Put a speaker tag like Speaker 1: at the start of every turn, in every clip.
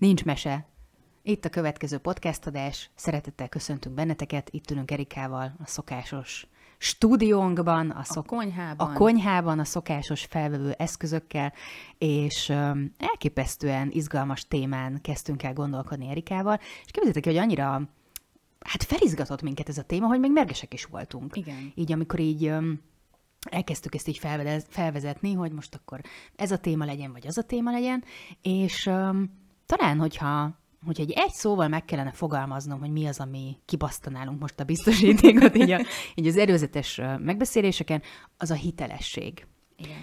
Speaker 1: Nincs mese. Itt a következő podcast adás. Szeretettel köszöntünk benneteket. Itt ülünk Erikával a szokásos stúdiónkban, a, szok-
Speaker 2: a konyhában.
Speaker 1: a konyhában, a szokásos felvevő eszközökkel, és um, elképesztően izgalmas témán kezdtünk el gondolkodni Erikával, és képzeljétek, hogy annyira hát felizgatott minket ez a téma, hogy még mergesek is voltunk.
Speaker 2: Igen.
Speaker 1: Így amikor így um, elkezdtük ezt így felvezetni, hogy most akkor ez a téma legyen, vagy az a téma legyen, és um, talán, hogyha hogyha egy, egy szóval meg kellene fogalmaznom, hogy mi az, ami kibasztanálunk most a biztosítékot így, a, így az előzetes megbeszéléseken, az a hitelesség.
Speaker 2: Igen.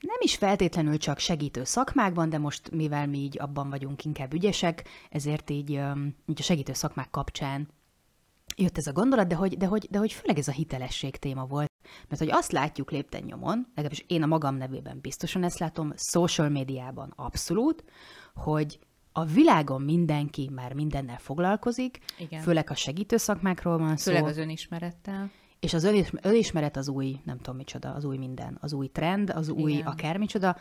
Speaker 1: Nem is feltétlenül csak segítő szakmákban, de most mivel mi így abban vagyunk inkább ügyesek, ezért így, így a segítő szakmák kapcsán jött ez a gondolat, de hogy, de, hogy, de hogy főleg ez a hitelesség téma volt. Mert hogy azt látjuk lépten nyomon, legalábbis én a magam nevében biztosan ezt látom, social médiában abszolút, hogy a világon mindenki már mindennel foglalkozik,
Speaker 2: Igen.
Speaker 1: főleg a segítő szakmákról van szó.
Speaker 2: Főleg az önismerettel.
Speaker 1: És az önismeret az új, nem tudom micsoda, az új minden, az új trend, az új Igen. akármicsoda,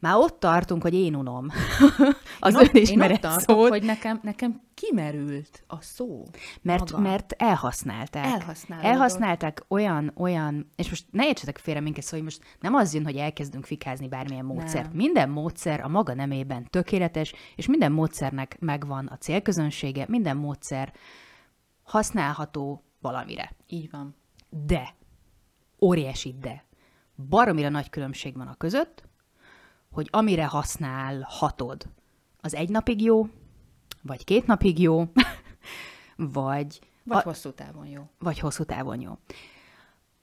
Speaker 1: már ott tartunk, hogy én unom
Speaker 2: az én önismeret én ott szót. hogy nekem, nekem kimerült a szó.
Speaker 1: Mert, maga. mert elhasználták.
Speaker 2: Elhasználták.
Speaker 1: Elhasználták olyan, olyan, és most ne értsetek félre minket, szóval most nem az jön, hogy elkezdünk fikázni bármilyen módszert. Nem. Minden módszer a maga nemében tökéletes, és minden módszernek megvan a célközönsége, minden módszer használható valamire.
Speaker 2: Így van.
Speaker 1: De, óriási de, baromira nagy különbség van a között, hogy amire használhatod, az egy napig jó, vagy két napig jó, vagy...
Speaker 2: Vagy a, hosszú távon jó.
Speaker 1: Vagy hosszú távon jó.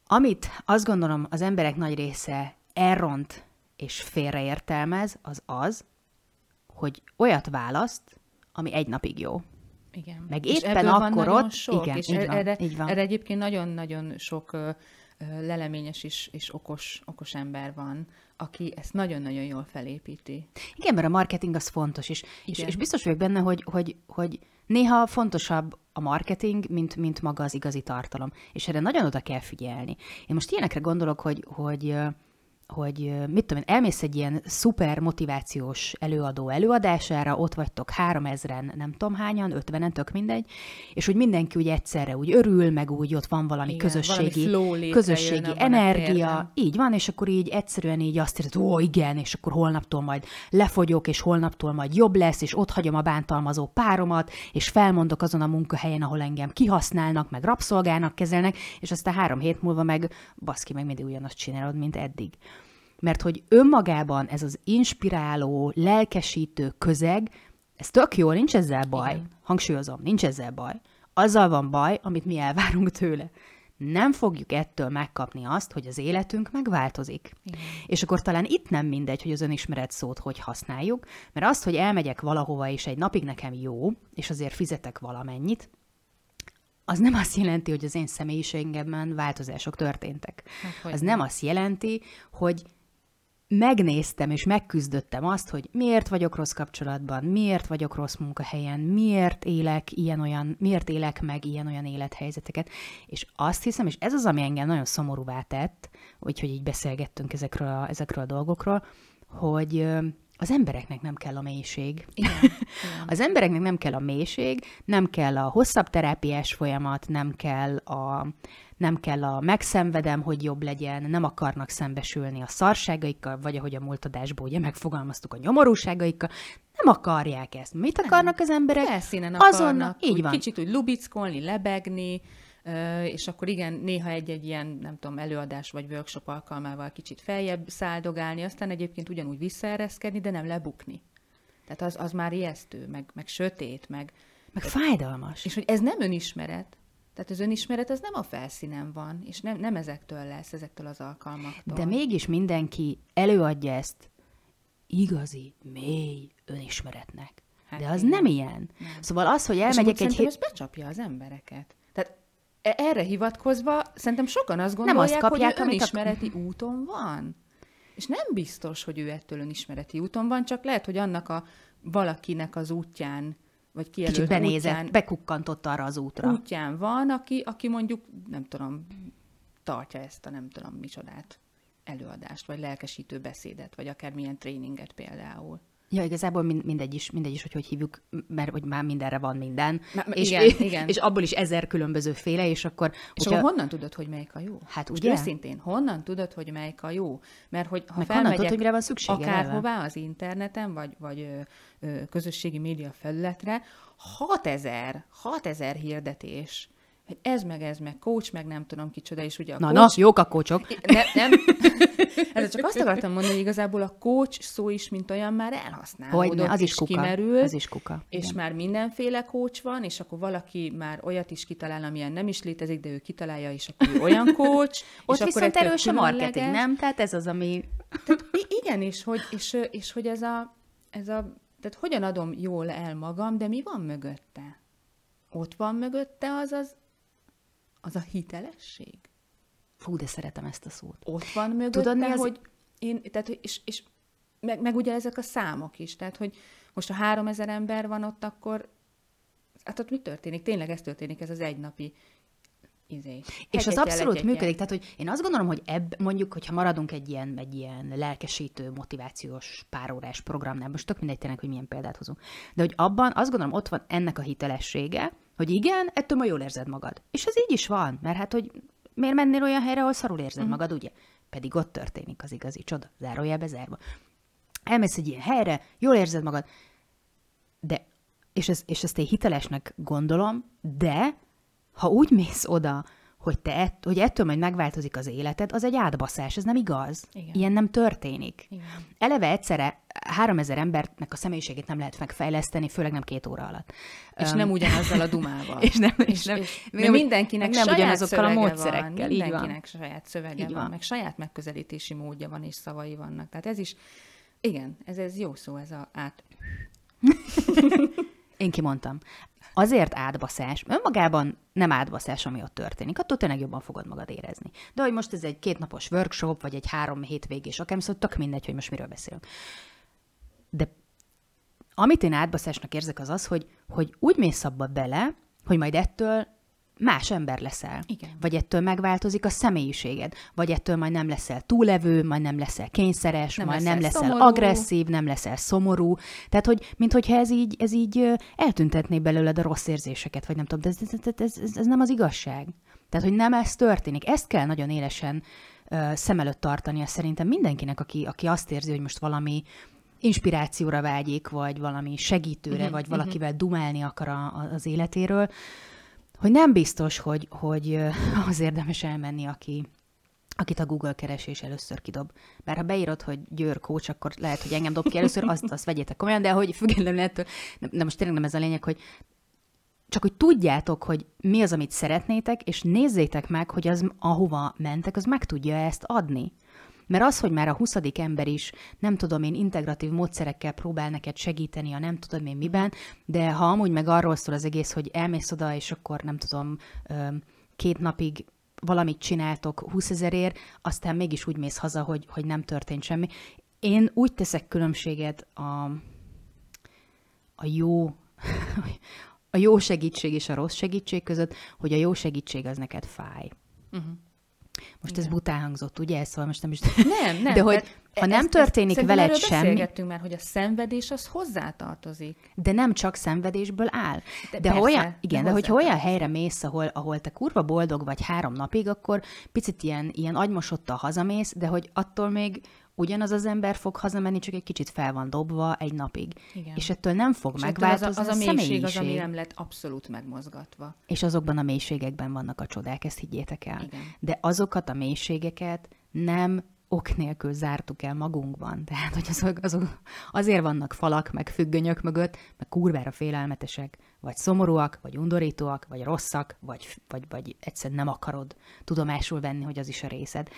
Speaker 1: Amit azt gondolom az emberek nagy része elront és félreértelmez, az az, hogy olyat választ, ami egy napig jó.
Speaker 2: Igen.
Speaker 1: Meg és éppen akkor ott...
Speaker 2: Sok,
Speaker 1: igen,
Speaker 2: és
Speaker 1: így van,
Speaker 2: erre,
Speaker 1: így van.
Speaker 2: erre egyébként nagyon-nagyon sok leleményes és, és okos, okos ember van, aki ezt nagyon-nagyon jól felépíti.
Speaker 1: Igen, mert a marketing az fontos, és, és, és biztos vagyok benne, hogy, hogy, hogy néha fontosabb a marketing, mint, mint maga az igazi tartalom. És erre nagyon oda kell figyelni. Én most ilyenekre gondolok, hogy, hogy hogy mit tudom én, elmész egy ilyen szuper motivációs előadó előadására, ott vagytok három ezren, nem tudom hányan, ötvenen, tök mindegy, és hogy mindenki úgy egyszerre úgy örül, meg úgy ott van valami igen, közösségi,
Speaker 2: valami
Speaker 1: közösségi energia, így van, és akkor így egyszerűen így azt érzed, ó igen, és akkor holnaptól majd lefogyok, és holnaptól majd jobb lesz, és ott hagyom a bántalmazó páromat, és felmondok azon a munkahelyen, ahol engem kihasználnak, meg rabszolgának kezelnek, és aztán három hét múlva meg baszki, meg mindig ugyanazt csinálod, mint eddig mert hogy önmagában ez az inspiráló, lelkesítő közeg, ez tök jó, nincs ezzel baj. Igen. Hangsúlyozom, nincs ezzel baj. Azzal van baj, amit mi elvárunk tőle. Nem fogjuk ettől megkapni azt, hogy az életünk megváltozik. Igen. És akkor talán itt nem mindegy, hogy az önismeret szót hogy használjuk, mert azt, hogy elmegyek valahova, és egy napig nekem jó, és azért fizetek valamennyit, az nem azt jelenti, hogy az én személyiségemben változások történtek. Hát, az nem azt jelenti, hogy megnéztem és megküzdöttem azt, hogy miért vagyok rossz kapcsolatban, miért vagyok rossz munkahelyen, miért élek ilyen-olyan, miért élek meg ilyen-olyan élethelyzeteket, és azt hiszem, és ez az, ami engem nagyon szomorúvá tett, úgyhogy így beszélgettünk ezekről a, ezekről a dolgokról, hogy az embereknek nem kell a mélység.
Speaker 2: Igen,
Speaker 1: az embereknek nem kell a mélység, nem kell a hosszabb terápiás folyamat, nem kell a, nem kell a megszenvedem, hogy jobb legyen, nem akarnak szembesülni a szarságaikkal, vagy ahogy a múlt adásból ugye megfogalmaztuk a nyomorúságaikkal, nem akarják ezt. Mit akarnak az emberek?
Speaker 2: Felszínen akarnak, így van. kicsit úgy lubickolni, lebegni, és akkor igen, néha egy-egy ilyen, nem tudom, előadás vagy workshop alkalmával kicsit feljebb száldogálni, aztán egyébként ugyanúgy visszaereszkedni, de nem lebukni. Tehát az, az már ijesztő, meg, meg sötét, meg...
Speaker 1: Meg fájdalmas.
Speaker 2: És hogy ez nem önismeret, Tehát az önismeret az nem a felszínen van, és nem, nem ezektől lesz, ezektől az alkalmaktól.
Speaker 1: De mégis mindenki előadja ezt igazi, mély önismeretnek. Hát De az igen. nem ilyen. Nem. Szóval az, hogy elmegyek
Speaker 2: egy... Hét... ez becsapja az embereket. Tehát e- erre hivatkozva szerintem sokan azt gondolják, nem azt kapják, hogy ő önismereti a... úton van. És nem biztos, hogy ő ettől önismereti úton van, csak lehet, hogy annak a valakinek az útján vagy kijelölt
Speaker 1: Kicsit benézett, útján, bekukkantott arra az útra.
Speaker 2: Útján van, aki, aki mondjuk, nem tudom, tartja ezt a nem tudom micsodát előadást, vagy lelkesítő beszédet, vagy akármilyen tréninget például.
Speaker 1: Ja, igazából mindegy is, mindegy is, hogy hogy hívjuk, mert hogy már mindenre van minden.
Speaker 2: Na, és, igen, és, igen.
Speaker 1: és abból is ezer különböző féle, és akkor...
Speaker 2: És hogyha... honnan tudod, hogy melyik a jó?
Speaker 1: Hát ugye? Most
Speaker 2: őszintén, honnan tudod, hogy melyik a jó? Mert hogy ha
Speaker 1: Meg felmegyek tudod, hogy mire van szüksége,
Speaker 2: akárhová az interneten, vagy, vagy ö, ö, közösségi média felületre, 6000, 6000 hirdetés hogy ez meg ez meg, coach meg nem tudom kicsoda, és ugye a
Speaker 1: na,
Speaker 2: coach...
Speaker 1: Na, jók a coachok.
Speaker 2: Ne, nem, ez csak azt akartam mondani, hogy igazából a coach szó is, mint olyan már elhasználódott,
Speaker 1: hogy az is kuka.
Speaker 2: kimerül,
Speaker 1: az is kuka.
Speaker 2: És igen. már mindenféle coach van, és akkor valaki már olyat is kitalál, amilyen nem is létezik, de ő kitalálja, és akkor ő olyan coach.
Speaker 1: Ott
Speaker 2: és
Speaker 1: viszont akkor erős a marketing, nem? Tehát ez az, ami...
Speaker 2: Tehát, igen, és hogy, és, és hogy ez a, ez a... Tehát hogyan adom jól el magam, de mi van mögötte? Ott van mögötte az az az a hitelesség.
Speaker 1: Fú, de szeretem ezt a szót.
Speaker 2: Ott van mögötte, Tudod, mi az... hogy én, tehát, és, és meg, meg ugye ezek a számok is, tehát, hogy most ha három ezer ember van ott, akkor hát ott mi történik? Tényleg ez történik, ez az egynapi izé.
Speaker 1: És az abszolút működik, tehát hogy én azt gondolom, hogy ebb, mondjuk, hogyha maradunk egy ilyen, egy ilyen lelkesítő, motivációs párórás programnál, most tök mindegy tényleg, hogy milyen példát hozunk, de hogy abban azt gondolom, ott van ennek a hitelessége, hogy igen, ettől ma jól érzed magad. És ez így is van, mert hát, hogy miért mennél olyan helyre, ahol szarul érzed uh-huh. magad, ugye? Pedig ott történik az igazi csoda, zárójelbe zárva. Elmész egy ilyen helyre, jól érzed magad, de, és, ez, és ezt én hitelesnek gondolom, de ha úgy mész oda, hogy, te ett, hogy ettől majd megváltozik az életed, az egy átbaszás, ez nem igaz. Igen. Ilyen nem történik. Igen. Eleve egyszerre 3000 embernek a személyiségét nem lehet megfejleszteni, főleg nem két óra alatt.
Speaker 2: És um, nem ugyanazzal a dumával.
Speaker 1: és nem, és nem, és,
Speaker 2: és mindenkinek nem saját ugyanazokkal a módszerekkel. Van, mindenkinek van. saját szövege így van, van, meg saját megközelítési módja van, és szavai vannak. Tehát ez is, igen, ez, ez jó szó, ez a át...
Speaker 1: Én kimondtam. Azért átbaszás, önmagában nem átbaszás, ami ott történik, attól tényleg jobban fogod magad érezni. De hogy most ez egy kétnapos workshop, vagy egy három hétvégés, akár szóval tök mindegy, hogy most miről beszélünk. De amit én átbaszásnak érzek, az az, hogy, hogy úgy mész abba bele, hogy majd ettől más ember leszel.
Speaker 2: Igen.
Speaker 1: Vagy ettől megváltozik a személyiséged. Vagy ettől majd nem leszel túlevő, majd nem leszel kényszeres, nem majd leszel nem leszel szomorú. agresszív, nem leszel szomorú. Tehát, hogy minthogyha ez így, ez így eltüntetné belőled a rossz érzéseket, vagy nem tudom, de ez, ez, ez, ez, ez nem az igazság. Tehát, hogy nem ez történik. Ezt kell nagyon élesen uh, szem előtt tartania szerintem mindenkinek, aki, aki azt érzi, hogy most valami inspirációra vágyik, vagy valami segítőre, uh-huh, vagy valakivel uh-huh. dumálni akar a, az életéről, hogy nem biztos, hogy, hogy az érdemes elmenni, aki, akit a Google keresés először kidob. Bár ha beírod, hogy Győr coach, akkor lehet, hogy engem dob ki először, azt, azt vegyétek komolyan, de hogy függetlenül ettől, de most tényleg nem ez a lényeg, hogy csak hogy tudjátok, hogy mi az, amit szeretnétek, és nézzétek meg, hogy az, ahova mentek, az meg tudja ezt adni. Mert az, hogy már a 20. ember is, nem tudom én, integratív módszerekkel próbál neked segíteni a nem tudom én miben, de ha amúgy meg arról szól az egész, hogy elmész oda, és akkor nem tudom, két napig valamit csináltok 20 ezerért, aztán mégis úgy mész haza, hogy, hogy nem történt semmi. Én úgy teszek különbséget a, a jó a jó segítség és a rossz segítség között, hogy a jó segítség az neked fáj. Uh-huh. Most Igen. ez bután hangzott, ugye? Szóval most nem is...
Speaker 2: Nem, nem.
Speaker 1: De hogy ha nem ezt, történik ezt, veled semmi...
Speaker 2: beszélgettünk már, hogy a szenvedés az hozzátartozik.
Speaker 1: De nem csak szenvedésből áll. De, de persze, olyan, igen, de, de hogyha olyan helyre mész, ahol, ahol te kurva boldog vagy három napig, akkor picit ilyen, ilyen agymosottal hazamész, de hogy attól még ugyanaz az ember fog hazamenni, csak egy kicsit fel van dobva egy napig. Igen. És ettől nem fog és megváltozni az a, az a mélység az,
Speaker 2: ami nem lett abszolút megmozgatva.
Speaker 1: És azokban a mélységekben vannak a csodák, ezt higgyétek el. Igen. De azokat a mélységeket nem ok nélkül zártuk el magunkban. Tehát, hogy azok, azok azért vannak falak, meg függönyök mögött, meg kurvára félelmetesek, vagy szomorúak, vagy undorítóak, vagy rosszak, vagy, vagy, vagy egyszerűen nem akarod tudomásul venni, hogy az is a részed.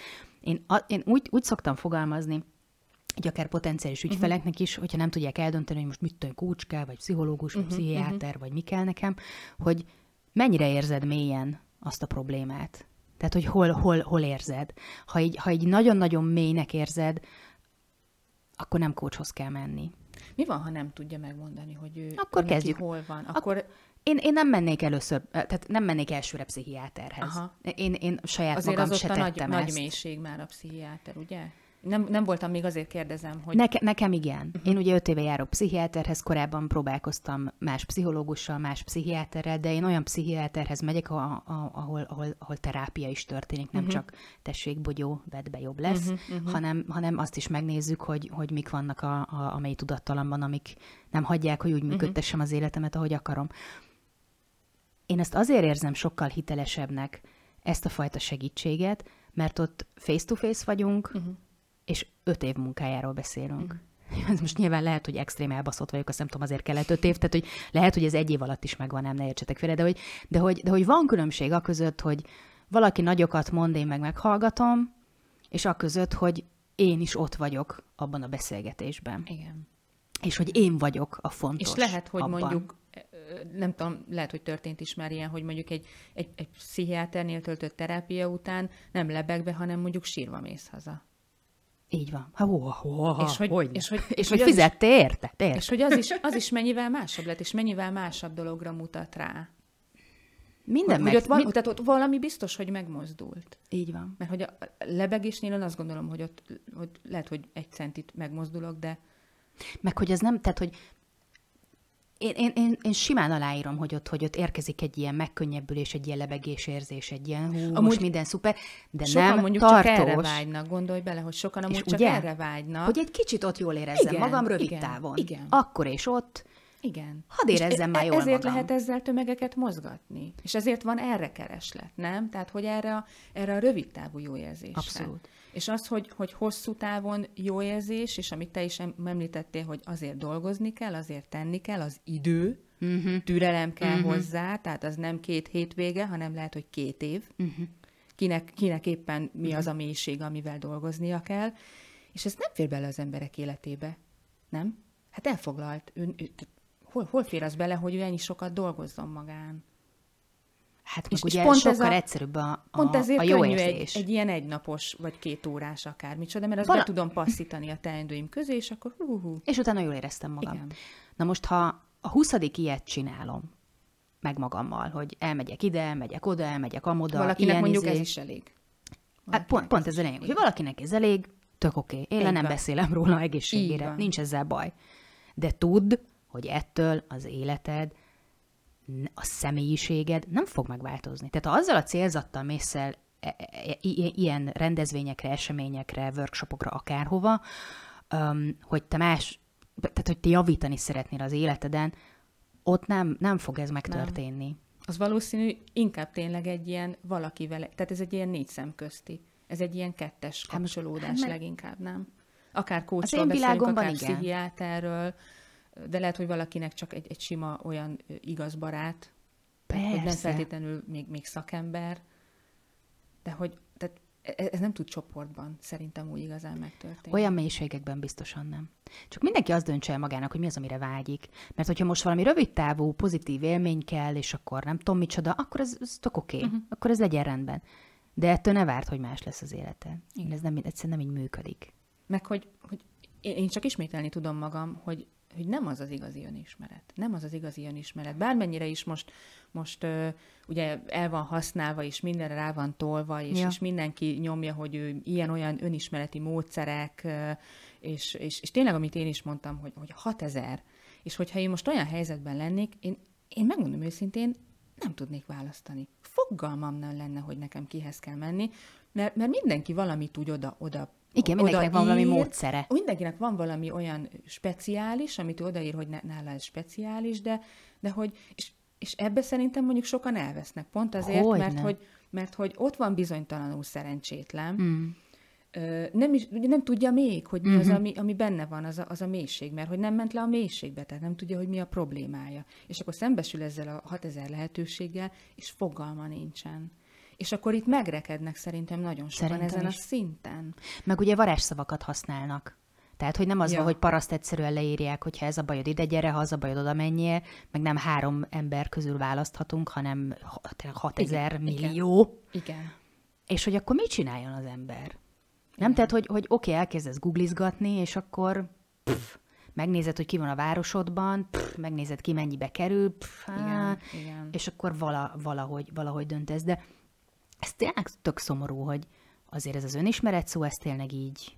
Speaker 1: Én, a, én úgy, úgy szoktam fogalmazni, hogy akár potenciális mhm. ügyfeleknek is, hogyha nem tudják eldönteni, hogy most mit tudom, coach kell, vagy pszichológus, vagy uh-huh, pszichiáter, uh-huh. vagy mi kell nekem, hogy mennyire érzed mélyen azt a problémát. Tehát, hogy hol, hol, hol érzed. Ha így, ha így nagyon-nagyon mélynek érzed, akkor nem coachhoz kell menni.
Speaker 2: Mi van, ha nem tudja megmondani, hogy ő
Speaker 1: akkor kezdjük.
Speaker 2: hol van? Akkor... Ak-
Speaker 1: én, én nem mennék először, tehát nem mennék elsőre pszichiáterhez. Aha. Én, én saját
Speaker 2: Azért
Speaker 1: magam
Speaker 2: az
Speaker 1: se
Speaker 2: a nagy,
Speaker 1: ezt.
Speaker 2: nagy mélység már a pszichiáter, ugye? Nem, nem voltam még azért kérdezem, hogy...
Speaker 1: Neke, nekem igen. Uh-huh. Én ugye öt éve járok pszichiáterhez, korábban próbálkoztam más pszichológussal, más pszichiáterrel, de én olyan pszichiáterhez megyek, ahol, ahol, ahol terápia is történik, nem uh-huh. csak tessék, bogyó, vedd be, jobb lesz, uh-huh, uh-huh. Hanem, hanem azt is megnézzük, hogy, hogy mik vannak a, a, a mély tudattalamban, amik nem hagyják, hogy úgy működtessem az életemet, ahogy akarom. Én ezt azért érzem sokkal hitelesebbnek, ezt a fajta segítséget, mert ott face-to-face vagyunk, uh-huh és öt év munkájáról beszélünk. Mm. Ez most nyilván lehet, hogy extrém elbaszott vagyok, azt nem tudom, azért kellett öt év, tehát hogy lehet, hogy ez egy év alatt is megvan, nem ne értsetek félre, de hogy, de hogy, de hogy van különbség a között, hogy valaki nagyokat mond, én meg meghallgatom, és a között, hogy én is ott vagyok abban a beszélgetésben.
Speaker 2: Igen.
Speaker 1: És hogy én vagyok a fontos
Speaker 2: És lehet, hogy abban. mondjuk nem tudom, lehet, hogy történt is már ilyen, hogy mondjuk egy, egy, egy pszichiáternél töltött terápia után nem lebegve, hanem mondjuk sírva mész haza.
Speaker 1: Így van. Ha, ho, ho, ho,
Speaker 2: és hogy, hogy, és hogy, és,
Speaker 1: hogy, fizette érte, érte.
Speaker 2: És hogy az is, az is mennyivel másabb lett, és mennyivel másabb dologra mutat rá. Minden hogy, meg... Hogy ott van, mi... Tehát ott valami biztos, hogy megmozdult.
Speaker 1: Így van.
Speaker 2: Mert hogy a lebegésnél azt gondolom, hogy ott hogy lehet, hogy egy centit megmozdulok, de...
Speaker 1: Meg hogy ez nem, tehát hogy én, én, én, én simán aláírom, hogy ott, hogy ott érkezik egy ilyen megkönnyebbülés, egy ilyen lebegés érzés, egy ilyen hú, amúgy most minden szuper, de sokan nem mondjuk tartós.
Speaker 2: csak erre vágynak, gondolj bele, hogy sokan amúgy csak ugye, erre vágynak.
Speaker 1: Hogy egy kicsit ott jól érezzem igen, magam rövid
Speaker 2: igen,
Speaker 1: távon.
Speaker 2: Igen.
Speaker 1: Akkor és ott
Speaker 2: igen.
Speaker 1: Hadd érezzem és már jól
Speaker 2: Ezért
Speaker 1: magam.
Speaker 2: lehet ezzel tömegeket mozgatni. És ezért van erre kereslet, nem? Tehát, hogy erre a, erre a rövid távú jó érzésre.
Speaker 1: Abszolút.
Speaker 2: És az, hogy, hogy hosszú távon jó érzés, és amit te is említettél, hogy azért dolgozni kell, azért tenni kell, az idő, uh-huh. türelem kell uh-huh. hozzá, tehát az nem két hétvége, hanem lehet, hogy két év. Uh-huh. Kinek, kinek éppen mi uh-huh. az a mélység, amivel dolgoznia kell. És ez nem fér bele az emberek életébe, nem? Hát elfoglalt. Ön, ő, hol, hol fér az bele, hogy ő ennyi sokat dolgozzon magán?
Speaker 1: Hát és, ugye és pont sokkal ez a, egyszerűbb a, a,
Speaker 2: pont ezért
Speaker 1: a jó
Speaker 2: könnyű
Speaker 1: érzés.
Speaker 2: Egy, egy ilyen egynapos vagy két órás akármicsoda, mert azt Vala... be tudom passzítani a teendőim közé, és akkor hú, hú.
Speaker 1: És utána jól éreztem magam.
Speaker 2: Igen.
Speaker 1: Na most, ha a huszadik ilyet csinálom, meg magammal, hogy elmegyek ide, elmegyek oda, elmegyek amoda.
Speaker 2: Valakinek
Speaker 1: ilyen
Speaker 2: mondjuk
Speaker 1: izé...
Speaker 2: ez is elég.
Speaker 1: Hát pont, pont ez a lényeg, hogy valakinek ez elég, tök oké. Okay. Én le nem van. beszélem róla egészségére, nincs ezzel baj. De tudd, hogy ettől az életed a személyiséged nem fog megváltozni. Tehát ha azzal a célzattal mész el e, e, e, ilyen rendezvényekre, eseményekre, workshopokra, akárhova, hogy te más, tehát hogy te javítani szeretnél az életeden, ott nem, nem fog ez megtörténni. Nem.
Speaker 2: Az valószínű inkább tényleg egy ilyen valakivel, tehát ez egy ilyen négy szem közti. Ez egy ilyen kettes hát kapcsolódás hát, leginkább, nem? Akár kócsról beszélünk, akár igen. pszichiáterről, de lehet, hogy valakinek csak egy, egy sima olyan igaz barát, Persze. hogy nem feltétlenül még, még szakember, de hogy tehát e, e, ez nem tud csoportban szerintem úgy igazán megtörténni.
Speaker 1: Olyan mélységekben biztosan nem. Csak mindenki azt döntse el magának, hogy mi az, amire vágyik. Mert hogyha most valami rövid távú, pozitív élmény kell, és akkor nem tudom micsoda, akkor ez, ez tök oké, okay. uh-huh. akkor ez legyen rendben. De ettől ne várt, hogy más lesz az élete. Ez nem, egyszerűen nem így működik.
Speaker 2: Meg hogy, hogy én csak ismételni tudom magam, hogy hogy nem az az igazi önismeret. Nem az az igazi önismeret. Bármennyire is most, most uh, ugye el van használva, és mindenre rá van tolva, és, ja. és mindenki nyomja, hogy ő ilyen-olyan önismereti módszerek, uh, és, és, és tényleg, amit én is mondtam, hogy, hogy 6000, és hogyha én most olyan helyzetben lennék, én, én megmondom őszintén, nem tudnék választani. Fogalmam nem lenne, hogy nekem kihez kell menni, mert, mert mindenki valamit úgy oda, oda
Speaker 1: igen, mindenkinek van valami módszere.
Speaker 2: Mindenkinek van valami olyan speciális, amit odaír, hogy nála ez speciális, de, de hogy, és, és ebbe szerintem mondjuk sokan elvesznek, pont azért, hogy mert, hogy, mert hogy ott van bizonytalanul szerencsétlen, mm. nem, is, nem tudja még, hogy mi uh-huh. az, mhm. ami, ami benne van, az a, az a mélység, mert hogy nem ment le a mélységbe, tehát nem tudja, hogy mi a problémája. És akkor szembesül ezzel a 6000 lehetőséggel, és fogalma nincsen. És akkor itt megrekednek szerintem nagyon sokan szerintem ezen is. a szinten.
Speaker 1: Meg ugye varázsszavakat használnak. Tehát, hogy nem az ja. van, hogy paraszt egyszerűen leírják, hogy ha ez a bajod ide gyere, ha az a bajod oda menjél, meg nem három ember közül választhatunk, hanem 6000 millió.
Speaker 2: Igen.
Speaker 1: És hogy akkor mit csináljon az ember? Nem, tehát, hogy, hogy oké, okay, elkezdesz googlizgatni, és akkor pff, megnézed, hogy ki van a városodban, pff, megnézed, ki mennyibe kerül, pff, igen, igen. és akkor vala, valahogy, valahogy döntesz. De ez tényleg tök szomorú, hogy azért ez az önismeret szó, ez tényleg így,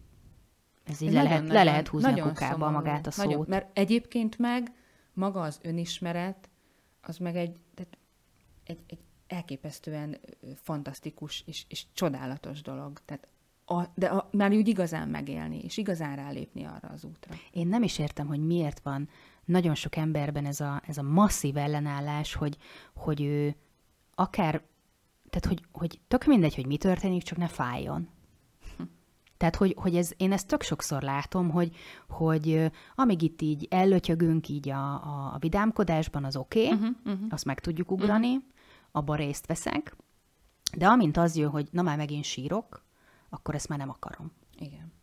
Speaker 1: ez így ez le, nagyon, lehet, nagyon, le lehet húzni nagyon a kukába szomorú, magát a szót. Nagyon,
Speaker 2: mert egyébként meg maga az önismeret, az meg egy, tehát egy, egy elképesztően fantasztikus és, és csodálatos dolog. Tehát a, de a, már úgy igazán megélni, és igazán rálépni arra az útra.
Speaker 1: Én nem is értem, hogy miért van nagyon sok emberben ez a, ez a masszív ellenállás, hogy, hogy ő akár, tehát hogy, hogy tök mindegy, hogy mi történik, csak ne fájjon. Tehát, hogy, hogy ez, én ezt tök sokszor látom, hogy, hogy amíg itt így ellötyögünk így a, a, a vidámkodásban, az oké, okay, uh-huh, uh-huh. azt meg tudjuk ugrani, uh-huh. abban részt veszek, de amint az jön, hogy na már megint sírok, akkor ezt már nem akarom.
Speaker 2: Igen.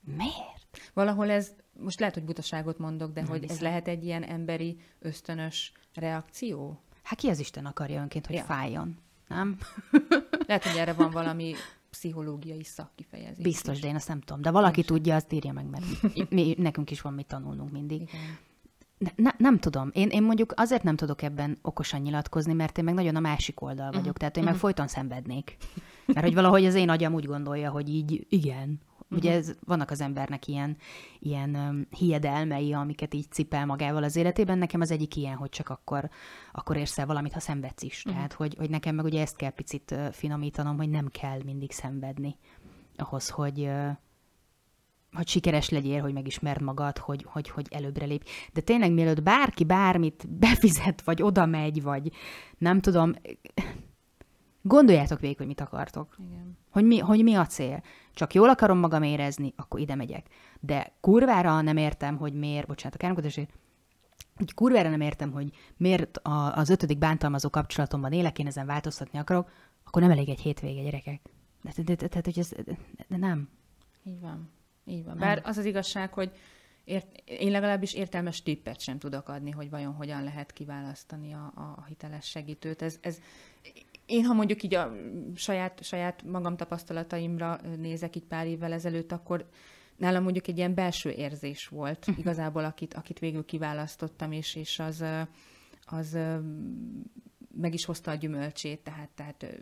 Speaker 1: Miért?
Speaker 2: Valahol ez, most lehet, hogy butaságot mondok, de nem hogy hiszem. ez lehet egy ilyen emberi, ösztönös reakció?
Speaker 1: Hát ki az Isten akarja önként, hogy ja. fájjon, nem?
Speaker 2: lehet, hogy erre van valami pszichológiai szakkifejezés.
Speaker 1: Biztos, de én azt nem tudom. De valaki nem tudja, azt írja meg, mert mi, nekünk is van mit tanulnunk mindig. Igen. Ne, nem tudom. Én, én mondjuk azért nem tudok ebben okosan nyilatkozni, mert én meg nagyon a másik oldal vagyok. Uh-huh. Tehát én uh-huh. meg folyton szenvednék. Mert hogy valahogy az én agyam úgy gondolja, hogy így igen. Ugye uh-huh. ez, vannak az embernek ilyen, ilyen um, hiedelmei, amiket így cipel magával az életében. Nekem az egyik ilyen, hogy csak akkor, akkor érsz el valamit, ha szenvedsz is. Uh-huh. Tehát, hogy, hogy nekem meg ugye ezt kell picit finomítanom, hogy nem kell mindig szenvedni ahhoz, hogy, hogy sikeres legyél, hogy megismerd magad, hogy, hogy, hogy előbbre lép. De tényleg, mielőtt bárki bármit befizet, vagy oda megy, vagy nem tudom, gondoljátok végig, hogy mit akartok.
Speaker 2: Igen.
Speaker 1: Hogy, mi, hogy mi a cél. Csak jól akarom magam érezni, akkor ide megyek. De kurvára nem értem, hogy miért, bocsánat, a káromkodásért, hogy kurvára nem értem, hogy miért a, az ötödik bántalmazó kapcsolatomban élek, én ezen változtatni akarok, akkor nem elég egy hétvége, gyerekek. Tehát, hogy ez de nem.
Speaker 2: Így van. Így van. Bár az az igazság, hogy ért, én legalábbis értelmes tippet sem tudok adni, hogy vajon hogyan lehet kiválasztani a, a hiteles segítőt. Ez, ez, én, ha mondjuk így a saját, saját magam tapasztalataimra nézek így pár évvel ezelőtt, akkor nálam mondjuk egy ilyen belső érzés volt mhm. igazából, akit, akit végül kiválasztottam, és, és az, az meg is hozta a gyümölcsét, tehát, tehát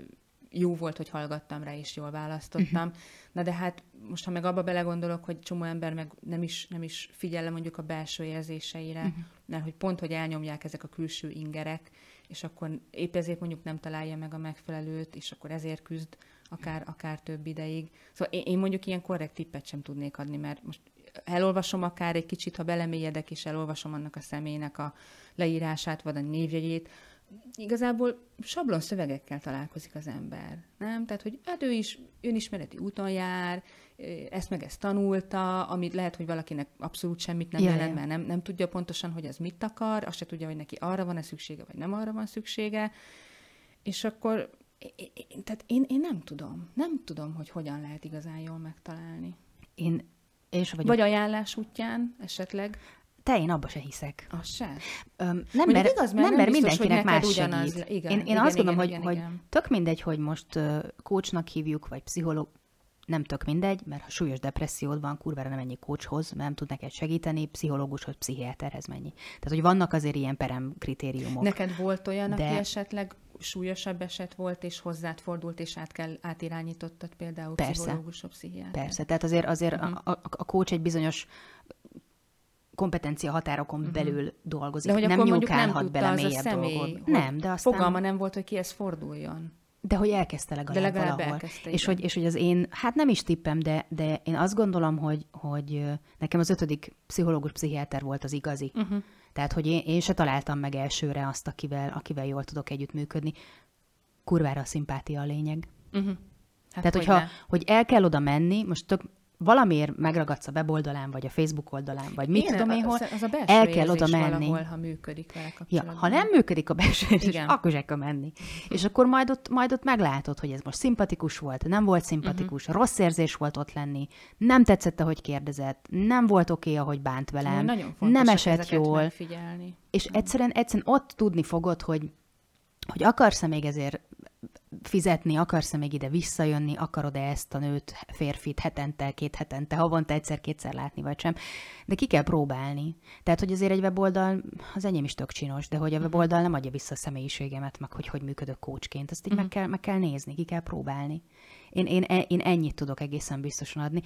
Speaker 2: jó volt, hogy hallgattam rá, és jól választottam. Uh-huh. Na de hát most, ha meg abba belegondolok, hogy csomó ember meg nem is, nem is figyel mondjuk a belső érzéseire, uh-huh. mert hogy pont, hogy elnyomják ezek a külső ingerek, és akkor épp ezért mondjuk nem találja meg a megfelelőt, és akkor ezért küzd akár, akár több ideig. Szóval én, én mondjuk ilyen korrekt tippet sem tudnék adni, mert most elolvasom akár egy kicsit, ha belemélyedek, és elolvasom annak a személynek a leírását, vagy a névjegyét, igazából sablon szövegekkel találkozik az ember, nem? Tehát, hogy hát ő is önismereti úton jár, ezt meg ezt tanulta, amit lehet, hogy valakinek abszolút semmit nem jelent, mert nem, nem tudja pontosan, hogy az mit akar, azt se tudja, hogy neki arra van-e szüksége, vagy nem arra van szüksége, és akkor tehát én, én nem tudom. Nem tudom, hogy hogyan lehet igazán jól megtalálni.
Speaker 1: Én és vagyok.
Speaker 2: Vagy ajánlás útján esetleg.
Speaker 1: Te, én abba se hiszek.
Speaker 2: Az se?
Speaker 1: Öm, nem, mert, igaz, mert, nem, mert biztos, mindenkinek más ugyanaz. segít. Igen, én, én igen, azt igen, gondolom, igen, hogy, igen. hogy tök mindegy, hogy most uh, coachnak hívjuk, vagy pszichológ, nem tök mindegy, mert ha súlyos depressziód van, kurvára nem ennyi coachhoz, mert nem tud neked segíteni, pszichológushoz, pszichiáterhez mennyi. Tehát, hogy vannak azért ilyen perem kritériumok.
Speaker 2: Neked volt olyan, de... aki esetleg súlyosabb eset volt, és hozzád fordult, és át kell, átirányítottad például Persze. pszichológusok, pszichiáter?
Speaker 1: Persze, tehát azért, azért uh-huh. a, a, a coach egy bizonyos kompetencia határokon uh-huh. belül dolgozik.
Speaker 2: De hogy
Speaker 1: nem
Speaker 2: nyúkálhat bele mélyebb dolgot.
Speaker 1: Nem, de aztán...
Speaker 2: Fogalma nem volt, hogy ez forduljon.
Speaker 1: De hogy elkezdte legalább,
Speaker 2: de legalább
Speaker 1: valahol.
Speaker 2: Elkezdte,
Speaker 1: és, hogy, és hogy az én, hát nem is tippem, de, de én azt gondolom, hogy, hogy nekem az ötödik pszichológus pszichiáter volt az igazi. Uh-huh. Tehát, hogy én, én se találtam meg elsőre azt, akivel, akivel jól tudok együttműködni. Kurvára a szimpátia a lényeg.
Speaker 2: Uh-huh.
Speaker 1: Hát Tehát, hogy hogyha hogy el kell oda menni, most tök valamiért megragadsz a weboldalán, vagy a Facebook oldalán, vagy mit én, tudom én hol, az a el kell oda menni.
Speaker 2: Valahol, ha működik vele
Speaker 1: ja, Ha nem működik a belső érzés, akkor se kell menni. És akkor majd ott, majd ott meglátod, hogy ez most szimpatikus volt, nem volt szimpatikus, uh-huh. rossz érzés volt ott lenni, nem tetszett, ahogy kérdezett, nem volt oké, okay, ahogy bánt velem, Nagyon nem esett jól. Megfigyelni. És egyszerűen, egyszerűen ott tudni fogod, hogy hogy akarsz-e még ezért fizetni, akarsz-e még ide visszajönni, akarod-e ezt a nőt, férfit hetente, két hetente, havonta egyszer-kétszer látni, vagy sem. De ki kell próbálni. Tehát, hogy azért egy weboldal, az enyém is tök csinos, de hogy a mhm. weboldal nem adja vissza a személyiségemet, meg hogy hogy működök kócsként. Azt így uh-huh. meg, kell, meg kell nézni, ki kell próbálni. Én, én, én ennyit tudok egészen biztosan adni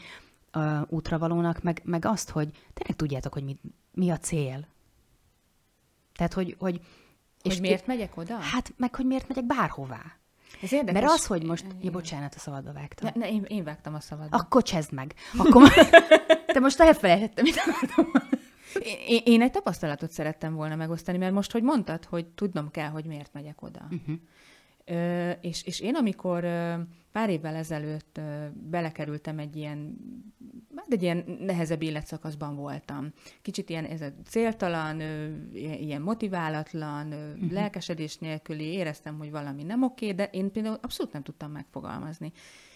Speaker 1: uh, útravalónak, meg, meg azt, hogy tényleg tudjátok, hogy mi, mi a cél. Tehát, hogy, hogy
Speaker 2: és hogy miért megyek oda?
Speaker 1: Hát, meg hogy miért megyek bárhová. Ez érdekes. Mert az, hogy most... Ja, bocsánat, a szabadba vágtam.
Speaker 2: Ne, ne én, én vágtam a szabadba.
Speaker 1: Akkor csezd meg. Akkor... Te most elfelejtettem, mit akartam
Speaker 2: én, én egy tapasztalatot szerettem volna megosztani, mert most, hogy mondtad, hogy tudnom kell, hogy miért megyek oda. Uh-huh. És, és én, amikor pár évvel ezelőtt belekerültem egy ilyen, hát egy ilyen nehezebb életszakaszban voltam. Kicsit ilyen ez a céltalan, ilyen motiválatlan, uh-huh. lelkesedés nélküli, éreztem, hogy valami nem oké, de én például abszolút nem tudtam megfogalmazni.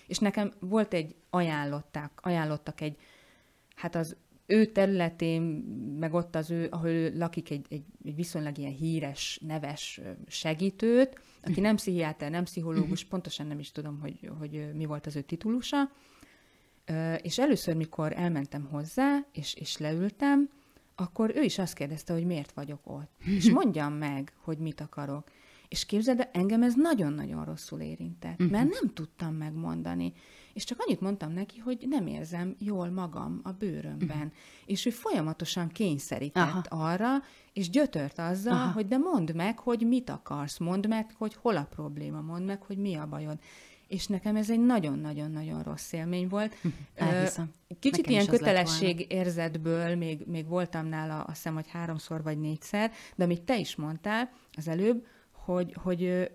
Speaker 2: És nekem volt egy ajánlották, ajánlottak egy, hát az ő területén, meg ott az ő, ahol ő lakik, egy, egy, egy viszonylag ilyen híres, neves segítőt, aki nem pszichiáter, nem pszichológus, mhm. pontosan nem is tudom, hogy, hogy mi volt az ő titulusa. És először, mikor elmentem hozzá, és, és leültem, akkor ő is azt kérdezte, hogy miért vagyok ott. És mondjam meg, hogy mit akarok. És képzeld, engem ez nagyon-nagyon rosszul érintett, mert mhm. nem tudtam megmondani és csak annyit mondtam neki, hogy nem érzem jól magam a bőrömben. Uh-huh. És ő folyamatosan kényszerített Aha. arra, és gyötört azzal, Aha. hogy de mondd meg, hogy mit akarsz, mondd meg, hogy hol a probléma, mondd meg, hogy mi a bajod. És nekem ez egy nagyon-nagyon-nagyon rossz élmény volt. Mhm. Elhiszem. Kicsit Nekem ilyen kötelesség érzetből még, még voltam nála, azt hiszem, hogy háromszor vagy négyszer, de amit te is mondtál az előbb, hogy, hogy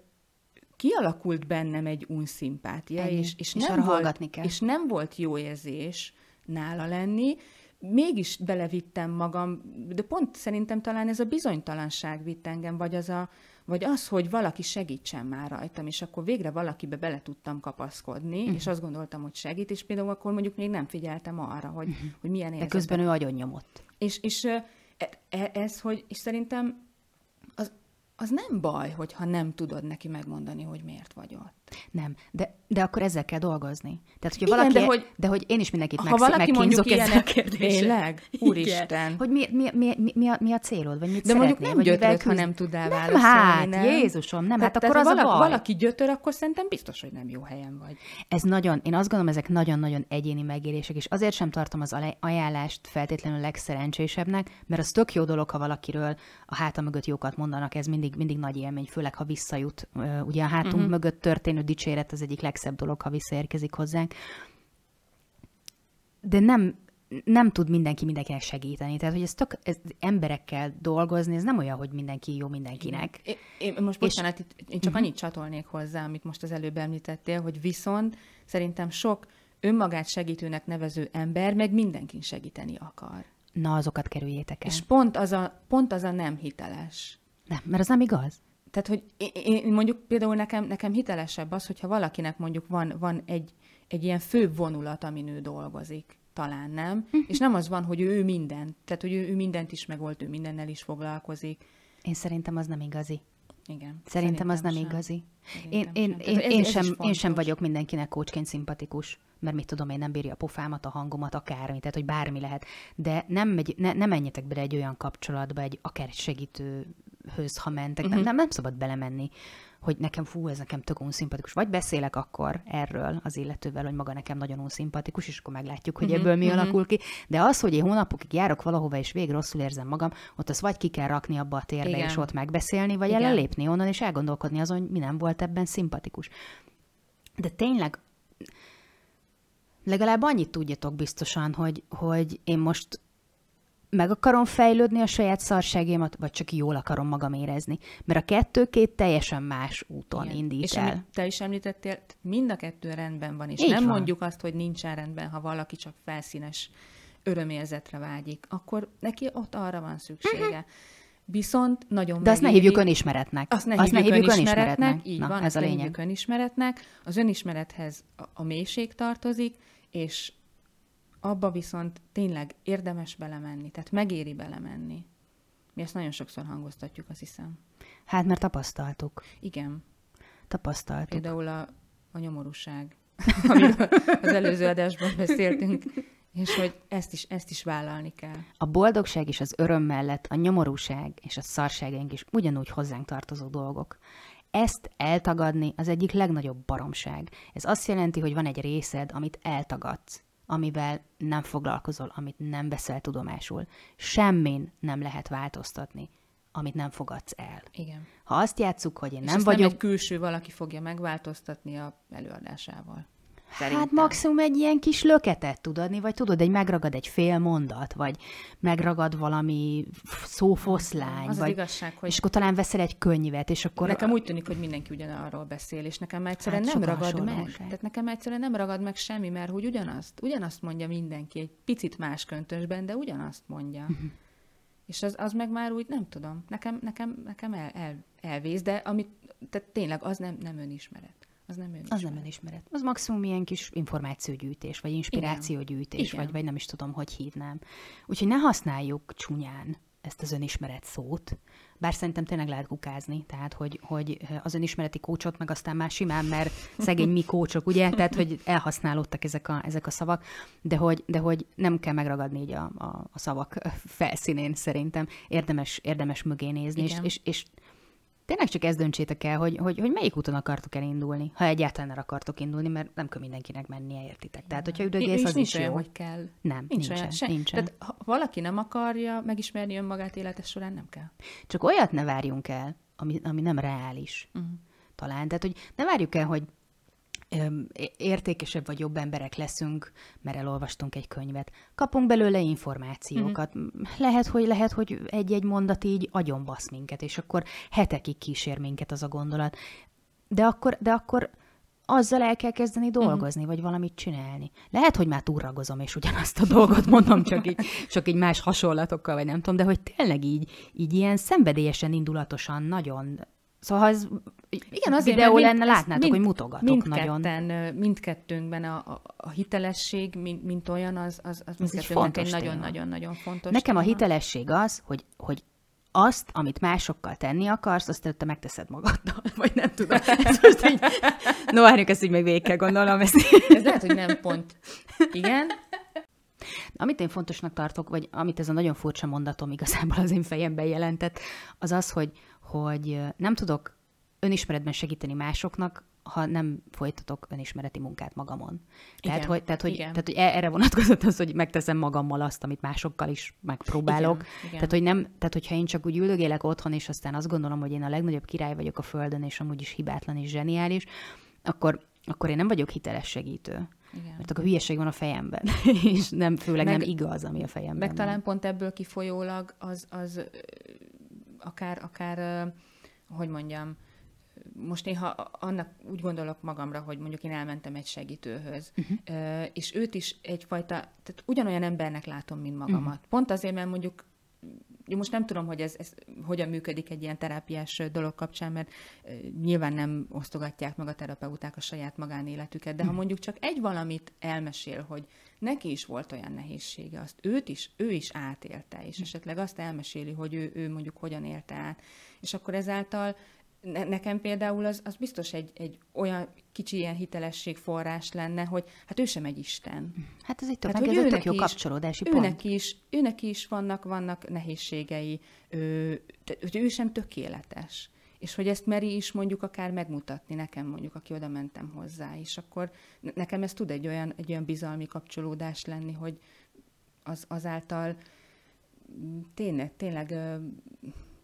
Speaker 2: kialakult bennem egy unszimpátia, és, és, és, nem volt, kell. és nem volt jó érzés nála lenni, mégis belevittem magam, de pont szerintem talán ez a bizonytalanság vitt engem, vagy az, a, vagy az, hogy valaki segítsen már rajtam, és akkor végre valakibe bele tudtam kapaszkodni, uh-huh. és azt gondoltam, hogy segít, és például akkor mondjuk még nem figyeltem arra, hogy, uh-huh. hogy milyen érzet.
Speaker 1: De közben ő agyon nyomott.
Speaker 2: És, és e, e, ez, hogy, és szerintem az, nem baj, hogyha nem tudod neki megmondani, hogy miért vagy ott.
Speaker 1: Nem, de, de akkor ezzel kell dolgozni. Tehát, hogyha Igen, valaki, de, hogy, de hogy én is mindenkit ha valaki mondjuk ezzel a kérdéssel.
Speaker 2: Tényleg? Úristen.
Speaker 1: Hogy mi, mi, mi, mi, mi, a, mi a célod, vagy mit
Speaker 2: De mondjuk nem vagy gyötröd, ha nem tud
Speaker 1: nem, hát, nem. Jézusom, nem, tehát, hát akkor
Speaker 2: tehát,
Speaker 1: az valaki, a
Speaker 2: baj. valaki gyötör, akkor szerintem biztos, hogy nem jó helyen vagy.
Speaker 1: Ez nagyon, én azt gondolom, ezek nagyon-nagyon egyéni megélések, és azért sem tartom az ajánlást feltétlenül legszerencsésebbnek, mert az tök jó dolog, ha valakiről a háta mögött jókat mondanak, ez mindig, mindig nagy élmény, főleg ha visszajut. Ugye a hátunk uh-huh. mögött történő dicséret az egyik legszebb dolog, ha visszaérkezik hozzánk. De nem, nem tud mindenki mindenkinek segíteni. Tehát, hogy ez tök ez emberekkel dolgozni, ez nem olyan, hogy mindenki jó mindenkinek.
Speaker 2: Én, én most bocsánat, és... én csak uh-huh. annyit csatolnék hozzá, amit most az előbb említettél, hogy viszont szerintem sok önmagát segítőnek nevező ember meg mindenkin segíteni akar.
Speaker 1: Na, azokat kerüljétek el.
Speaker 2: És pont az a, pont az a nem hiteles.
Speaker 1: Nem, mert az nem igaz.
Speaker 2: Tehát, hogy én mondjuk például nekem, nekem hitelesebb az, hogyha valakinek mondjuk van, van egy, egy ilyen főbb vonulat, amin ő dolgozik, talán nem, uh-huh. és nem az van, hogy ő mindent, tehát hogy ő, ő mindent is megold, ő mindennel is foglalkozik.
Speaker 1: Én szerintem az nem igazi.
Speaker 2: Igen.
Speaker 1: Szerintem, szerintem az nem sem. igazi. én, én, sem. Én, ez, én, ez sem, én sem vagyok mindenkinek kócsként szimpatikus, mert mit tudom, én nem bírja a pofámat, a hangomat, akármi, tehát hogy bármi lehet. De nem, megy, ne, nem menjetek bele egy olyan kapcsolatba, egy akár egy segítő höz, ha mentek. Uh-huh. Nem, nem, nem szabad belemenni, hogy nekem fú, ez nekem tök unszimpatikus. Vagy beszélek akkor erről az illetővel, hogy maga nekem nagyon unszimpatikus, és akkor meglátjuk, hogy uh-huh. ebből mi uh-huh. alakul ki. De az, hogy én hónapokig járok valahova, és végig rosszul érzem magam, ott az vagy ki kell rakni abba a térbe, Igen. és ott megbeszélni, vagy Igen. lépni onnan, és elgondolkodni azon, hogy mi nem volt ebben szimpatikus. De tényleg legalább annyit tudjatok biztosan, hogy, hogy én most meg akarom fejlődni a saját szarságémat, vagy csak jól akarom magam érezni. Mert a kettő két teljesen más úton Igen. indít
Speaker 2: és
Speaker 1: el.
Speaker 2: Te is említettél, mind a kettő rendben van, és Így nem van. mondjuk azt, hogy nincsen rendben, ha valaki csak felszínes örömérzetre vágyik, akkor neki ott arra van szüksége. Uh-huh. Viszont nagyon
Speaker 1: De azt ne hívjuk önismeretnek.
Speaker 2: Azt ne azt hívjuk, ne hívjuk önismeretnek, önismeretnek. Így Na, van, ez a lényeg. hívjuk önismeretnek. Az önismerethez a, a mélység tartozik, és abba viszont tényleg érdemes belemenni, tehát megéri belemenni. Mi ezt nagyon sokszor hangoztatjuk, azt hiszem.
Speaker 1: Hát, mert tapasztaltuk.
Speaker 2: Igen.
Speaker 1: Tapasztaltuk.
Speaker 2: Például a, a nyomorúság, amiről az előző adásban beszéltünk, és hogy ezt is, ezt is vállalni kell.
Speaker 1: A boldogság és az öröm mellett a nyomorúság és a szarságaink is ugyanúgy hozzánk tartozó dolgok. Ezt eltagadni az egyik legnagyobb baromság. Ez azt jelenti, hogy van egy részed, amit eltagadsz amivel nem foglalkozol, amit nem veszel tudomásul. Semmin nem lehet változtatni, amit nem fogadsz el.
Speaker 2: Igen.
Speaker 1: Ha azt játsszuk, hogy én
Speaker 2: És
Speaker 1: nem vagyok... nem
Speaker 2: egy külső valaki fogja megváltoztatni a előadásával.
Speaker 1: Szerintem. Hát maximum egy ilyen kis löketet tud adni, vagy tudod, egy megragad egy fél mondat, vagy megragad valami szófoszlány.
Speaker 2: Az
Speaker 1: vagy,
Speaker 2: az igazság, hogy...
Speaker 1: És akkor talán veszel egy könyvet, és akkor...
Speaker 2: Nekem úgy tűnik, hogy mindenki ugyanarról beszél, és nekem egyszerűen hát nem ragad meg. Tehát nekem egyszerűen nem ragad meg semmi, mert hogy ugyanazt, ugyanazt mondja mindenki, egy picit más köntösben, de ugyanazt mondja. És az, az meg már úgy, nem tudom, nekem, nekem, nekem el, el, elvész, de amit, tehát tényleg az nem, nem önismeret. Az nem önismeret.
Speaker 1: Az nem önismeret. Az maximum ilyen kis információgyűjtés, vagy inspirációgyűjtés, vagy, vagy nem is tudom, hogy hívnám. Úgyhogy ne használjuk csúnyán ezt az önismeret szót, bár szerintem tényleg lehet kukázni, tehát hogy, hogy az önismereti kócsot meg aztán már simán, mert szegény mi kócsok, ugye, tehát hogy elhasználódtak ezek a, ezek a szavak, de hogy, de hogy nem kell megragadni így a, a, a szavak felszínén szerintem, érdemes, érdemes mögé nézni, és, és, és tényleg csak ezt döntsétek el, hogy, hogy, hogy melyik úton akartok elindulni, ha egyáltalán el akartok indulni, mert nem kell mindenkinek mennie, értitek. Tehát, hogyha üdögész, az
Speaker 2: nincs
Speaker 1: is
Speaker 2: jó. hogy kell.
Speaker 1: Nem, nincs nincsen. Olyan, nincsen.
Speaker 2: Tehát, ha valaki nem akarja megismerni önmagát életes során, nem kell.
Speaker 1: Csak olyat ne várjunk el, ami, ami nem reális. Uh-huh. Talán. Tehát, hogy ne várjuk el, hogy értékesebb vagy jobb emberek leszünk, mert elolvastunk egy könyvet. Kapunk belőle információkat. Mm-hmm. Lehet, hogy lehet, hogy egy-egy mondat így agyonbasz minket, és akkor hetekig kísér minket az a gondolat. De akkor, de akkor azzal el kell kezdeni mhm. dolgozni, mm. vagy valamit csinálni. Lehet, hogy már túlragozom, és ugyanazt a dolgot mondom, csak így, csak így más hasonlatokkal, vagy nem tudom, de hogy tényleg így, így ilyen szenvedélyesen, indulatosan, nagyon Szóval ha ez igen, azért, videó mind, lenne, látnátok, mind, hogy mutogatok mindketten,
Speaker 2: nagyon. Mindkettőnkben a, a, a hitelesség, mint, mint olyan, az, az, az mindkettőnknek egy nagyon-nagyon-nagyon fontos
Speaker 1: Nekem téma. a hitelesség az, hogy, hogy azt, amit másokkal tenni akarsz, azt te megteszed magaddal, vagy nem tudom. Ez most így... No, várjuk, ezt így még végig kell gondolnom. Ezt.
Speaker 2: Ez lehet, hogy nem pont. Igen.
Speaker 1: Amit én fontosnak tartok, vagy amit ez a nagyon furcsa mondatom igazából az én fejemben jelentett, az az, hogy, hogy nem tudok önismeretben segíteni másoknak, ha nem folytatok önismereti munkát magamon. Igen, tehát, hogy, tehát, hogy, tehát, hogy e- erre vonatkozott az, hogy megteszem magammal azt, amit másokkal is megpróbálok. Igen, igen. Tehát, hogy nem, tehát, hogyha én csak úgy üldögélek otthon, és aztán azt gondolom, hogy én a legnagyobb király vagyok a Földön, és amúgy is hibátlan és zseniális, akkor, akkor én nem vagyok hiteles segítő. Igen. Mert akkor hülyeség van a fejemben, és nem, főleg meg, nem igaz, ami a fejemben
Speaker 2: Meg van. talán pont ebből kifolyólag az, az akár, akár, hogy mondjam, most néha annak úgy gondolok magamra, hogy mondjuk én elmentem egy segítőhöz, uh-huh. és őt is egyfajta, tehát ugyanolyan embernek látom, mint magamat. Uh-huh. Pont azért, mert mondjuk most nem tudom, hogy ez, ez hogyan működik egy ilyen terápiás dolog kapcsán, mert nyilván nem osztogatják meg a terapeuták a saját magánéletüket, de ha mondjuk csak egy valamit elmesél, hogy neki is volt olyan nehézsége, azt őt is, ő is átélte, és esetleg azt elmeséli, hogy ő, ő mondjuk hogyan élte át, és akkor ezáltal nekem például az, az biztos egy, egy olyan kicsi ilyen hitelesség forrás lenne, hogy hát ő sem egy Isten.
Speaker 1: Hát ez egy tök, hát, hogy ez tök jó is, kapcsolódási pont.
Speaker 2: Őnek is, őnek is vannak, vannak nehézségei, ő, hogy ő sem tökéletes. És hogy ezt meri is mondjuk akár megmutatni nekem mondjuk, aki oda mentem hozzá, és akkor nekem ez tud egy olyan, egy olyan bizalmi kapcsolódás lenni, hogy az, azáltal tényleg, tényleg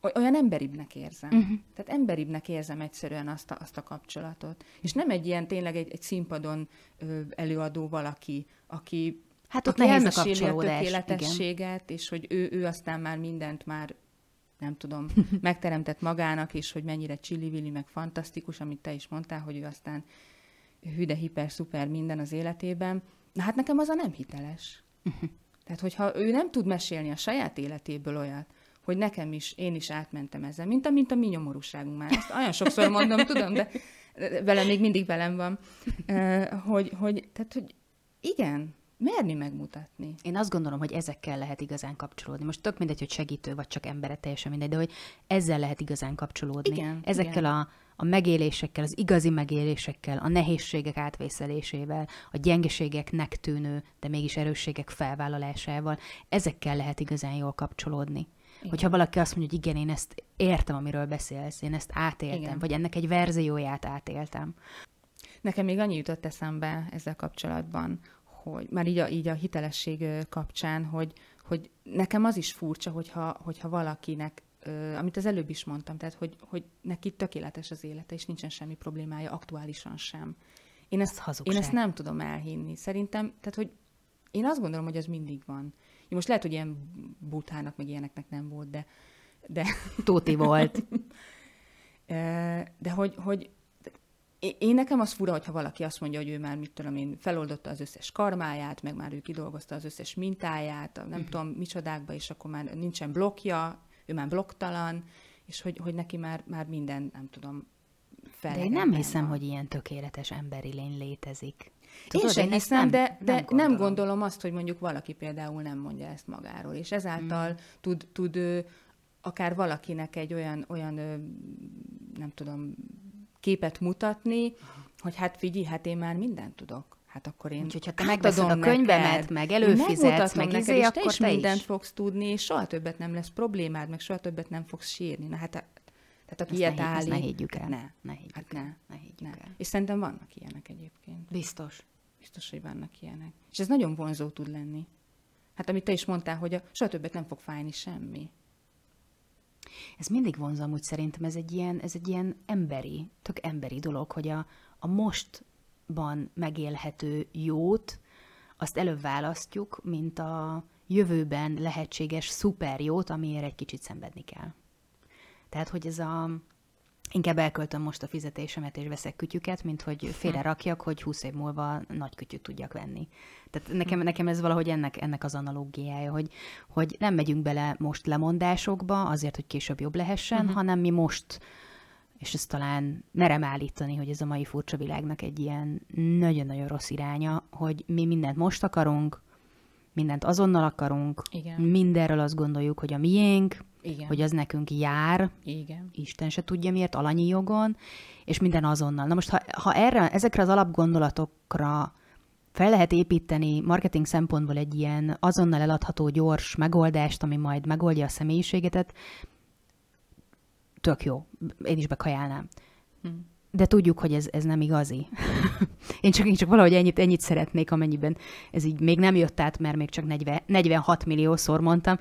Speaker 2: olyan emberibbnek érzem. Uh-huh. Tehát emberibbnek érzem egyszerűen azt a, azt a kapcsolatot. És nem egy ilyen tényleg egy, egy színpadon ö, előadó valaki, aki
Speaker 1: Hát ott nehéz a kapcsolódás.
Speaker 2: tökéletességet, igen. és hogy ő, ő aztán már mindent már nem tudom, megteremtett magának, és hogy mennyire csillivili, meg fantasztikus, amit te is mondtál, hogy ő aztán hüde, hiper, szuper minden az életében. Na hát nekem az a nem hiteles. Tehát, hogyha ő nem tud mesélni a saját életéből olyat, hogy nekem is, én is átmentem ezzel, mint a, mint a mi nyomorúságunk már. Ezt olyan sokszor mondom, tudom, de velem még mindig velem van, hogy, hogy, tehát, hogy igen, merni megmutatni.
Speaker 1: Én azt gondolom, hogy ezekkel lehet igazán kapcsolódni. Most tök mindegy, hogy segítő vagy csak embere, teljesen mindegy, de hogy ezzel lehet igazán kapcsolódni.
Speaker 2: Igen,
Speaker 1: ezekkel
Speaker 2: igen.
Speaker 1: A, a megélésekkel, az igazi megélésekkel, a nehézségek átvészelésével, a gyengeségeknek tűnő, de mégis erősségek felvállalásával, ezekkel lehet igazán jól kapcsolódni. Igen. Hogyha valaki azt mondja, hogy igen, én ezt értem, amiről beszélsz, én ezt átéltem, igen. vagy ennek egy verzióját átéltem.
Speaker 2: Nekem még annyi jutott eszembe ezzel kapcsolatban, hogy már így a, így a hitelesség kapcsán, hogy, hogy nekem az is furcsa, hogyha, hogyha valakinek, amit az előbb is mondtam, tehát hogy, hogy neki tökéletes az élete, és nincsen semmi problémája, aktuálisan sem. Én ezt, én ezt nem tudom elhinni. Szerintem, tehát hogy én azt gondolom, hogy az mindig van. Én most lehet, hogy ilyen butának, meg ilyeneknek nem volt, de... de...
Speaker 1: Tóti volt.
Speaker 2: de hogy, hogy én nekem az fura, hogyha valaki azt mondja, hogy ő már, mit tudom én, feloldotta az összes karmáját, meg már ő kidolgozta az összes mintáját, nem uh-huh. tudom micsodákba, és akkor már nincsen blokja, ő már blokktalan, és hogy, hogy neki már, már minden, nem tudom,
Speaker 1: fel. De én nem hiszem, van. hogy ilyen tökéletes emberi lény létezik.
Speaker 2: Tudod, én sem én hiszem, nem, de, de nem, gondolom. nem gondolom azt, hogy mondjuk valaki például nem mondja ezt magáról, és ezáltal mm. tud, tud akár valakinek egy olyan, olyan nem tudom, képet mutatni, hogy hát figyelj, hát én már mindent tudok. Hát akkor én
Speaker 1: Úgyhogy ha te megveszed a könyvemet, neked, meg előfizetsz, meg
Speaker 2: neked, izé, és te is te mindent is. fogsz tudni, és soha többet nem lesz problémád, meg soha többet nem fogsz sírni. Na hát tehát aki ilyet
Speaker 1: állít... ne higgyük el.
Speaker 2: Ne.
Speaker 1: Ne higgyük
Speaker 2: hát ne. Ne higgyük ne. el. És szerintem vannak ilyenek egyébként.
Speaker 1: Biztos.
Speaker 2: Biztos, hogy vannak ilyenek. És ez nagyon vonzó tud lenni. Hát amit te is mondtál, hogy a, soha többet nem fog fájni semmi.
Speaker 1: Ez mindig vonzó, amúgy szerintem ez egy ilyen, ez egy ilyen emberi, tök emberi dolog, hogy a, a mostban megélhető jót, azt előbb választjuk, mint a jövőben lehetséges szuper jót, amiért egy kicsit szenvedni kell. Tehát, hogy ez a inkább elköltöm most a fizetésemet és veszek kütyüket, mint hogy félre rakjak, hogy 20 év múlva nagy kütyüt tudjak venni. Tehát nekem, nekem ez valahogy ennek, ennek az analógiája, hogy, hogy nem megyünk bele most lemondásokba azért, hogy később jobb lehessen, uh-huh. hanem mi most és ezt talán merem állítani, hogy ez a mai furcsa világnak egy ilyen nagyon-nagyon rossz iránya, hogy mi mindent most akarunk, mindent azonnal akarunk, Igen. mindenről azt gondoljuk, hogy a miénk, Igen. hogy az nekünk jár,
Speaker 2: Igen.
Speaker 1: Isten se tudja miért, alanyi jogon, és minden azonnal. Na most, ha, ha erre, ezekre az alapgondolatokra fel lehet építeni marketing szempontból egy ilyen azonnal eladható gyors megoldást, ami majd megoldja a személyiségetet, tök jó. Én is bekajálnám. Hm de tudjuk, hogy ez, ez nem igazi. én, csak, én csak valahogy ennyit, ennyit szeretnék, amennyiben ez így még nem jött át, mert még csak 40, 46 milliószor mondtam,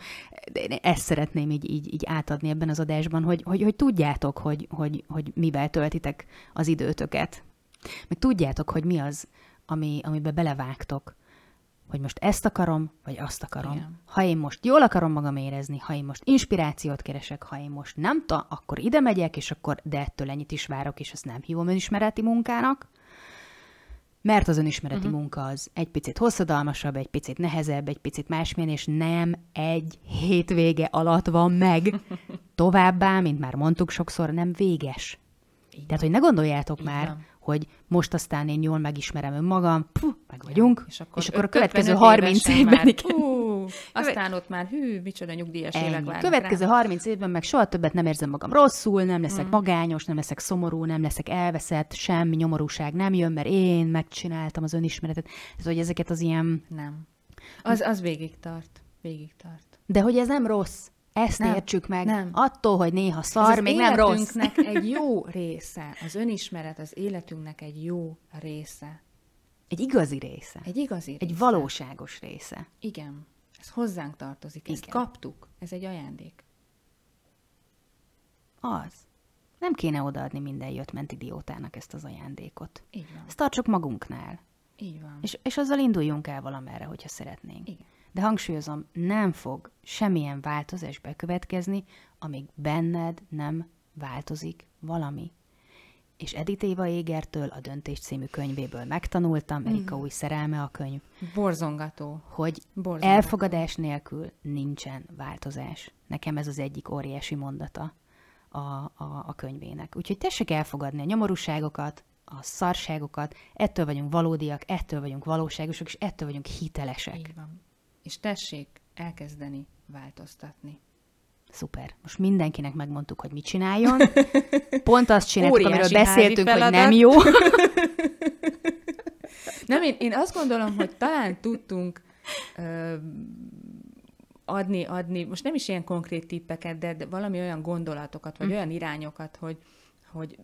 Speaker 1: de én ezt szeretném így, így, így átadni ebben az adásban, hogy, hogy, hogy tudjátok, hogy, hogy, hogy mivel töltitek az időtöket. Meg tudjátok, hogy mi az, ami, amiben belevágtok hogy most ezt akarom, vagy azt akarom. Igen. Ha én most jól akarom magam érezni, ha én most inspirációt keresek, ha én most nem tudom, akkor ide megyek, és akkor de ettől ennyit is várok, és azt nem hívom önismereti munkának, mert az önismereti uh-huh. munka az egy picit hosszadalmasabb, egy picit nehezebb, egy picit másmilyen, és nem egy hétvége alatt van meg. Továbbá, mint már mondtuk sokszor, nem véges. Igen. Tehát, hogy ne gondoljátok Igen. már, hogy most aztán én jól megismerem önmagam, puh, meg vagyunk, ja, és akkor, és akkor a következő 30 évben... Már,
Speaker 2: hú, aztán ott már hű, micsoda nyugdíjas Ennyi. évek várnak
Speaker 1: Következő rá. 30 évben meg soha többet nem érzem magam rosszul, nem leszek mm. magányos, nem leszek szomorú, nem leszek elveszett, semmi nyomorúság nem jön, mert én megcsináltam az önismeretet. Ez, hogy ezeket az ilyen...
Speaker 2: Nem. Az, az végig tart. Végig tart.
Speaker 1: De hogy ez nem rossz. Ezt nem, értsük meg. Nem. Attól, hogy néha szar, Ez még nem rossz.
Speaker 2: egy jó része. Az önismeret az életünknek egy jó része.
Speaker 1: Egy igazi része.
Speaker 2: Egy igazi része.
Speaker 1: Egy valóságos része.
Speaker 2: Igen. Ez hozzánk tartozik. Igen. Ezt kaptuk. Ez egy ajándék.
Speaker 1: Az. Nem kéne odaadni minden jött-ment idiótának ezt az ajándékot.
Speaker 2: Így van.
Speaker 1: Ezt tartsuk magunknál.
Speaker 2: Így van.
Speaker 1: És, és azzal induljunk el valamerre, hogyha szeretnénk.
Speaker 2: Igen.
Speaker 1: De hangsúlyozom, nem fog semmilyen változás bekövetkezni, amíg benned nem változik valami. És Edith Éva Égertől a Döntés című könyvéből megtanultam, Erika mm. új szerelme a könyv.
Speaker 2: Borzongató.
Speaker 1: Hogy
Speaker 2: Borzongató.
Speaker 1: elfogadás nélkül nincsen változás. Nekem ez az egyik óriási mondata a, a, a könyvének. Úgyhogy tessék elfogadni a nyomorúságokat, a szarságokat, ettől vagyunk valódiak, ettől vagyunk valóságosak, és ettől vagyunk hitelesek.
Speaker 2: Így van. És tessék elkezdeni változtatni.
Speaker 1: Szuper. Most mindenkinek megmondtuk, hogy mit csináljon. Pont azt csináltuk, amiről beszéltünk, hogy nem jó.
Speaker 2: nem, én, én azt gondolom, hogy talán tudtunk ö, adni, adni, most nem is ilyen konkrét tippeket, de, de valami olyan gondolatokat, vagy mm. olyan irányokat, hogy, hogy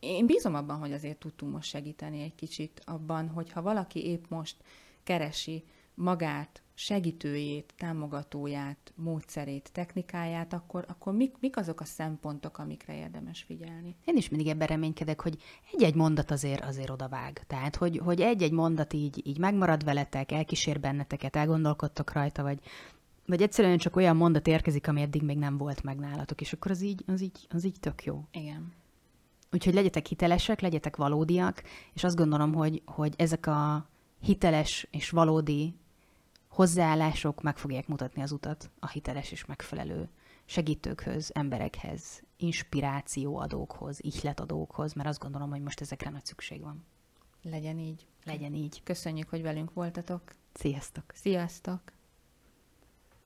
Speaker 2: én bízom abban, hogy azért tudtunk most segíteni egy kicsit abban, hogyha valaki épp most keresi magát, segítőjét, támogatóját, módszerét, technikáját, akkor, akkor mik, mik azok a szempontok, amikre érdemes figyelni?
Speaker 1: Én is mindig ebben reménykedek, hogy egy-egy mondat azért azért odavág. Tehát, hogy, hogy egy-egy mondat így, így megmarad veletek, elkísér benneteket, elgondolkodtok rajta, vagy, vagy egyszerűen csak olyan mondat érkezik, ami eddig még nem volt meg nálatok, és akkor az így, az így, az így tök jó.
Speaker 2: Igen.
Speaker 1: Úgyhogy legyetek hitelesek, legyetek valódiak, és azt gondolom, hogy, hogy ezek a hiteles és valódi hozzáállások meg fogják mutatni az utat a hiteles és megfelelő segítőkhöz, emberekhez, inspirációadókhoz, ihletadókhoz, mert azt gondolom, hogy most ezekre nagy szükség van.
Speaker 2: Legyen így.
Speaker 1: Legyen így.
Speaker 2: Köszönjük, hogy velünk voltatok.
Speaker 1: Sziasztok!
Speaker 2: Sziasztok!